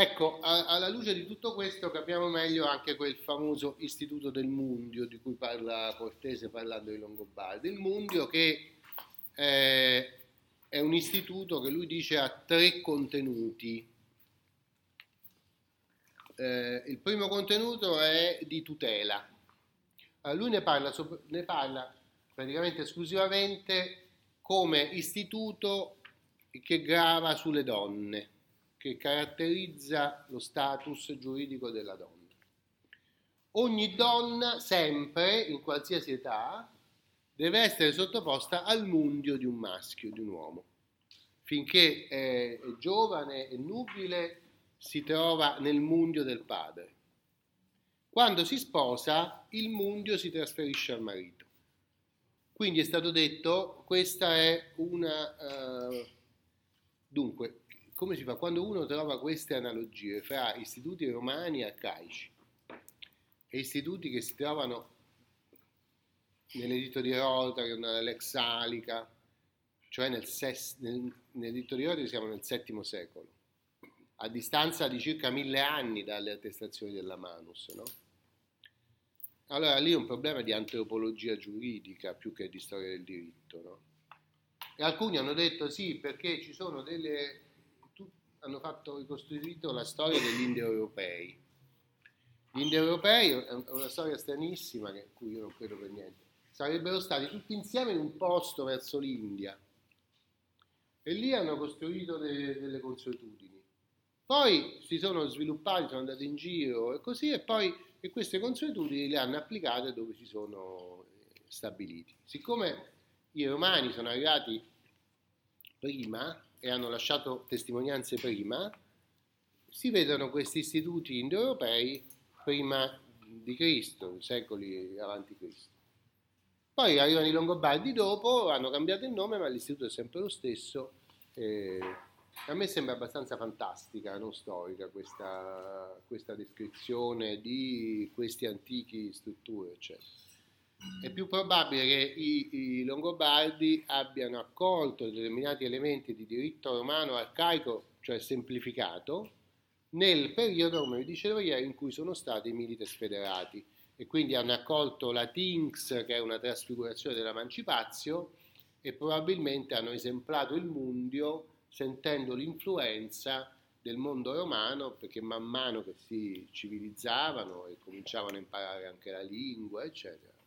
Ecco, a- alla luce di tutto questo capiamo meglio anche quel famoso istituto del Mundio di cui parla Cortese parlando di Longobardi. Il Mundio che eh, è un istituto che lui dice ha tre contenuti. Eh, il primo contenuto è di tutela. Allora, lui ne parla, ne parla praticamente esclusivamente come istituto che grava sulle donne, che caratterizza lo status giuridico della donna. Ogni donna, sempre, in qualsiasi età, deve essere sottoposta al mundio di un maschio, di un uomo. Finché è giovane e nubile si trova nel mundio del padre. Quando si sposa, il mundio si trasferisce al marito. Quindi è stato detto, questa è una... Uh, dunque, come si fa? Quando uno trova queste analogie fra istituti romani arcaici e istituti che si trovano nell'editto di Rotary, nell'ex Salica, cioè nel ses, nel, nell'editto di Rotary siamo nel VII secolo, a distanza di circa mille anni dalle attestazioni della Manus, no? Allora lì è un problema di antropologia giuridica più che di storia del diritto, no? E alcuni hanno detto sì, perché ci sono delle... Hanno fatto ricostruito la storia degli indoeuropei. Gli indoeuropei è una storia stranissima, che, cui io non credo per niente. Sarebbero stati tutti insieme in un posto verso l'India e lì hanno costruito delle, delle consuetudini. Poi si sono sviluppati, sono andati in giro e così, e poi e queste consuetudini le hanno applicate dove si sono eh, stabiliti. Siccome i romani sono arrivati prima e hanno lasciato testimonianze prima, si vedono questi istituti indoeuropei prima di Cristo, secoli avanti Cristo. Poi arrivano i Longobardi dopo, hanno cambiato il nome, ma l'istituto è sempre lo stesso. Eh, a me sembra abbastanza fantastica, non storica, questa, questa descrizione di queste antiche strutture. Eccetera. È più probabile che i, i, Longobardi abbiano accolto determinati elementi di diritto romano arcaico, cioè semplificato, nel periodo, come vi dicevo ieri, in cui sono stati milites federati e quindi hanno accolto la Tinx, che è una trasfigurazione della Mancipazio, e probabilmente hanno esemplato il Mundio sentendo l'influenza del mondo romano perché man mano che si civilizzavano e cominciavano a imparare anche la lingua, eccetera.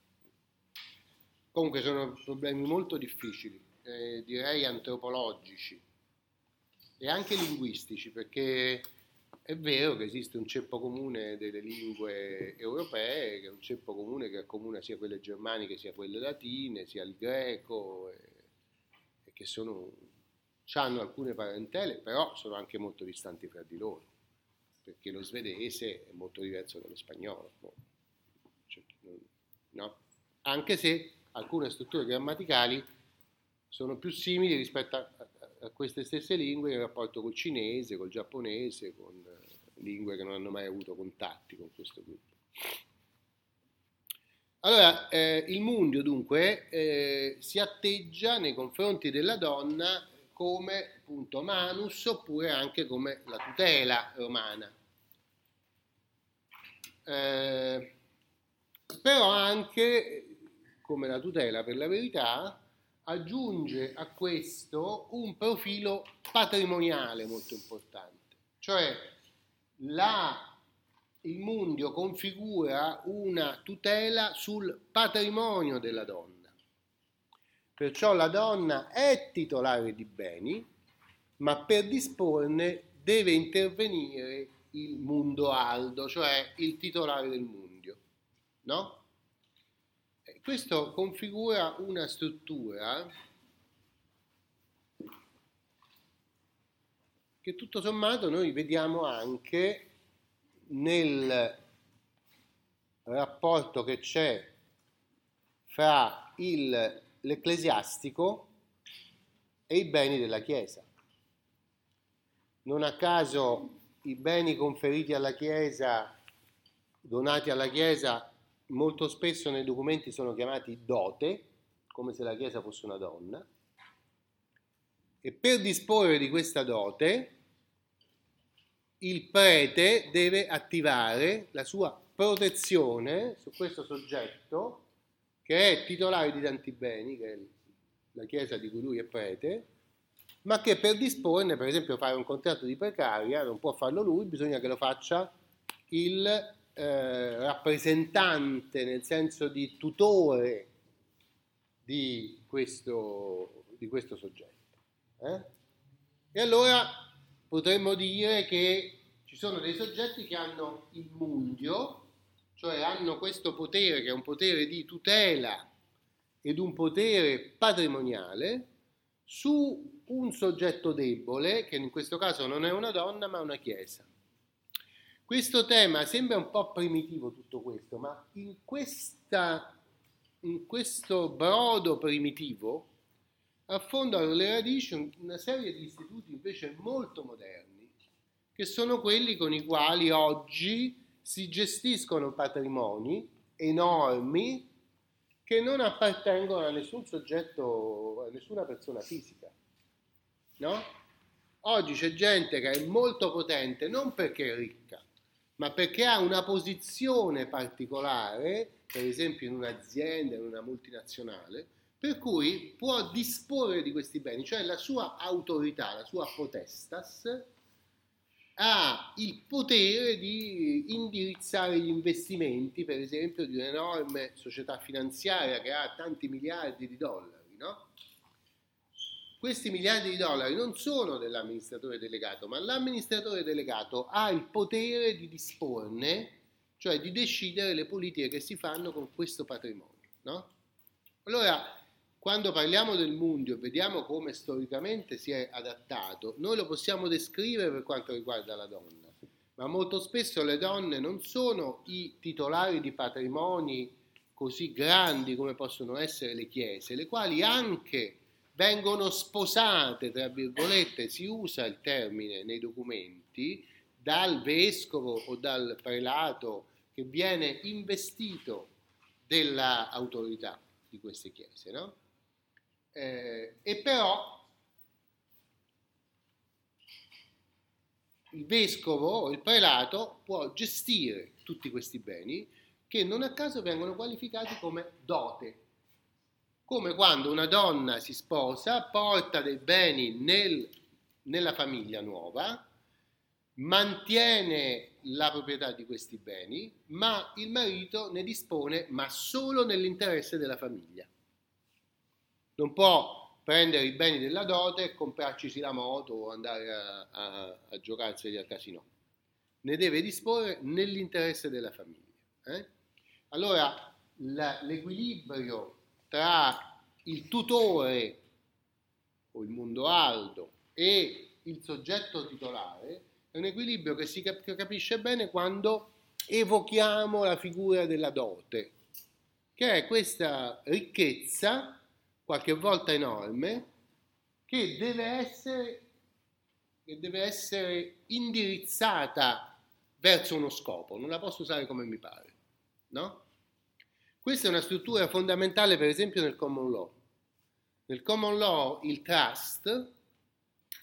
Comunque sono problemi molto difficili, eh, direi antropologici e anche linguistici, perché è vero che esiste un ceppo comune delle lingue europee, che è un ceppo comune che accomuna sia quelle germaniche sia quelle latine, sia il greco, e, e che sono hanno alcune parentele, però sono anche molto distanti fra di loro, perché lo svedese è molto diverso dallo spagnolo, cioè, no? anche se alcune strutture grammaticali sono più simili rispetto a, a, queste stesse lingue in rapporto col cinese, col giapponese, con eh, lingue che non hanno mai avuto contatti con questo gruppo. Allora, eh, il mundio dunque eh, si atteggia nei confronti della donna come appunto manus oppure anche come la tutela romana. Eh, però anche come la tutela per la verità aggiunge a questo un profilo patrimoniale molto importante, cioè la, il mundio configura una tutela sul patrimonio della donna Perciò la donna è titolare di beni, ma per disporne deve intervenire il mundo aldo, cioè il titolare del mundio. No? Questo configura una struttura che tutto sommato noi vediamo anche nel rapporto che c'è fra il l'ecclesiastico e i beni della Chiesa. Non a caso i beni conferiti alla Chiesa, donati alla Chiesa, molto spesso nei documenti sono chiamati dote, come se la Chiesa fosse una donna, e per disporre di questa dote il prete deve attivare la sua protezione su questo soggetto che è titolare di tanti beni, che è la chiesa di cui lui è prete, ma che per disporne, per esempio fare un contratto di precaria, non può farlo lui, bisogna che lo faccia il eh, rappresentante, nel senso di tutore di questo, di questo soggetto. Eh? E allora potremmo dire che ci sono dei soggetti che hanno il mundio, cioè hanno questo potere che è un potere di tutela ed un potere patrimoniale su un soggetto debole, che in questo caso non è una donna ma una chiesa. Questo tema sembra un po' primitivo tutto questo, ma in, questa, in questo brodo primitivo affondano le radici una serie di istituti invece molto moderni, che sono quelli con i quali oggi si gestiscono patrimoni enormi che non appartengono a nessun soggetto, a nessuna persona fisica. No? Oggi c'è gente che è molto potente non perché è ricca, ma perché ha una posizione particolare, per esempio in un'azienda, in una multinazionale, per cui può disporre di questi beni, cioè la sua autorità, la sua potestas, ha il potere di indirizzare gli investimenti, per esempio, di un'enorme società finanziaria che ha tanti miliardi di dollari, no? Questi miliardi di dollari non sono dell'amministratore delegato, ma l'amministratore delegato ha il potere di disporne, cioè di decidere le politiche che si fanno con questo patrimonio, no? Allora, quando parliamo del mundio e vediamo come storicamente si è adattato, noi lo possiamo descrivere per quanto riguarda la donna, ma molto spesso le donne non sono i titolari di patrimoni così grandi come possono essere le chiese, le quali anche vengono sposate, tra virgolette, si usa il termine nei documenti, dal vescovo o dal prelato che viene investito dell'autorità di queste chiese, no? Eh, e però il vescovo o il prelato può gestire tutti questi beni che non a caso vengono qualificati come dote. Come quando una donna si sposa, porta dei beni nel, nella famiglia nuova, mantiene la proprietà di questi beni, ma il marito ne dispone, ma solo nell'interesse della famiglia non può prendere i beni della dote e comprarci la moto o andare a, a, a giocarseli al casino. Ne deve disporre nell'interesse della famiglia. Eh? Allora la, l'equilibrio tra il tutore o il mondo aldo e il soggetto titolare è un equilibrio che si capisce bene quando evochiamo la figura della dote, che è questa ricchezza qualche volta enorme, che deve essere, che deve essere indirizzata verso uno scopo, non la posso usare come mi pare, no? Questa è una struttura fondamentale, per esempio, nel common law. Nel common law il trust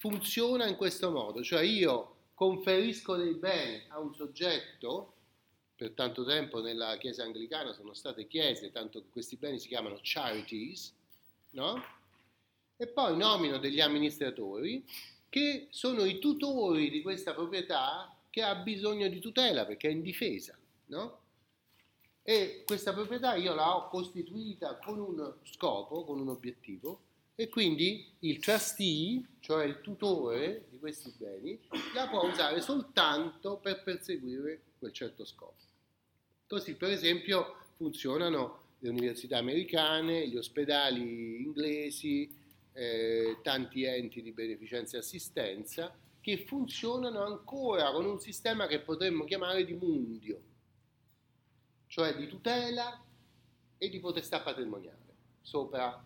funziona in questo modo, cioè io conferisco dei beni a un soggetto, per tanto tempo nella Chiesa anglicana sono state chiese, tanto che questi beni si chiamano charities, no? E poi nomino degli amministratori che sono i tutori di questa proprietà che ha bisogno di tutela perché è in difesa, no? E questa proprietà io la ho costituita con un scopo, con un obiettivo, e quindi il trustee, cioè il tutore di questi beni, la può usare soltanto per perseguire quel certo scopo. Così, per esempio, funzionano le università americane, gli ospedali inglesi, eh, tanti enti di beneficenza e assistenza che funzionano ancora con un sistema che potremmo chiamare di mundio, cioè di tutela e di potestà patrimoniale sopra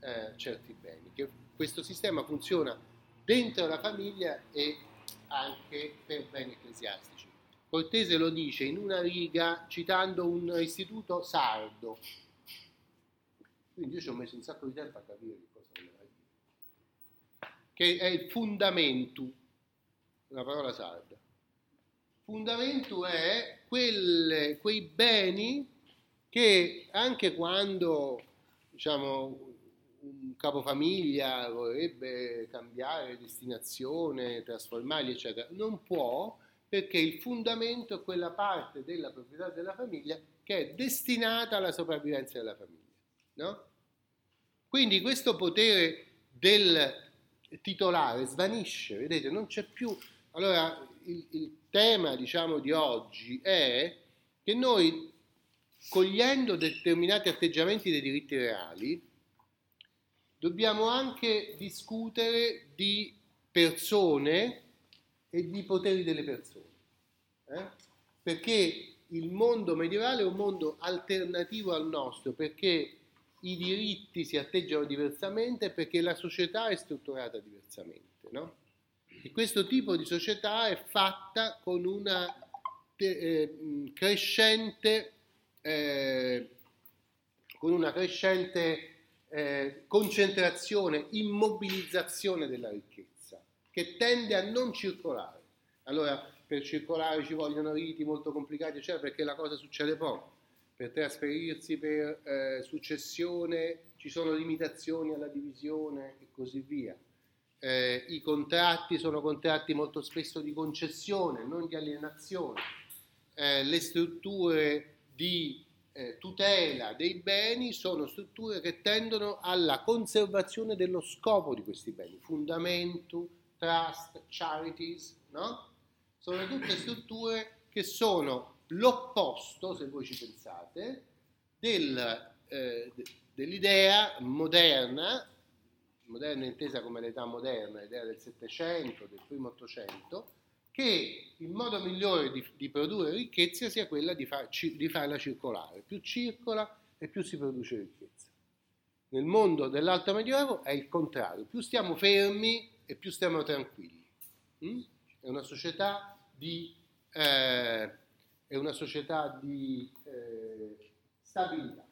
eh, certi beni. Che questo sistema funziona dentro la famiglia e anche per beni ecclesiastici. Cortese lo dice in una riga citando un istituto sardo. Quindi io ci ho messo un sacco di tempo a capire che cosa voleva dire. Che è il fundamento, una parola sarda. fundamento è quei beni che anche quando diciamo, un capofamiglia vorrebbe cambiare destinazione, trasformarli, eccetera, non può perché il fondamento è quella parte della proprietà della famiglia che è destinata alla sopravvivenza della famiglia. No? Quindi questo potere del titolare svanisce, vedete, non c'è più. Allora, il, il tema, diciamo, di oggi è che noi, cogliendo determinati atteggiamenti dei diritti reali, dobbiamo anche discutere di persone e di poteri delle persone. Eh? Perché il mondo medievale è un mondo alternativo al nostro, perché i diritti si atteggiano diversamente, perché la società è strutturata diversamente. No? E questo tipo di società è fatta con una crescente, eh, con una crescente eh, concentrazione, immobilizzazione della ricchezza, che tende a non circolare. Allora, per circolare ci vogliono riti molto complicati, eccetera, perché la cosa succede poco. Per trasferirsi per eh, successione ci sono limitazioni alla divisione e così via. Eh, I contratti sono contratti molto spesso di concessione, non di alienazione. Eh, le strutture di eh, tutela dei beni sono strutture che tendono alla conservazione dello scopo di questi beni, fundamento, trust, charities, no? sono tutte strutture che sono l'opposto, se voi ci pensate, del, eh, dell'idea moderna, moderna intesa come l'età moderna, l'idea del Settecento, del primo Ottocento, che il modo migliore di, di produrre ricchezza sia quella di, far, di farla circolare. Più circola e più si produce ricchezza. Nel mondo dell'alto medioevo è il contrario, più stiamo fermi e più stiamo tranquilli. Mm? È una società di, eh, una società di eh, stabilità.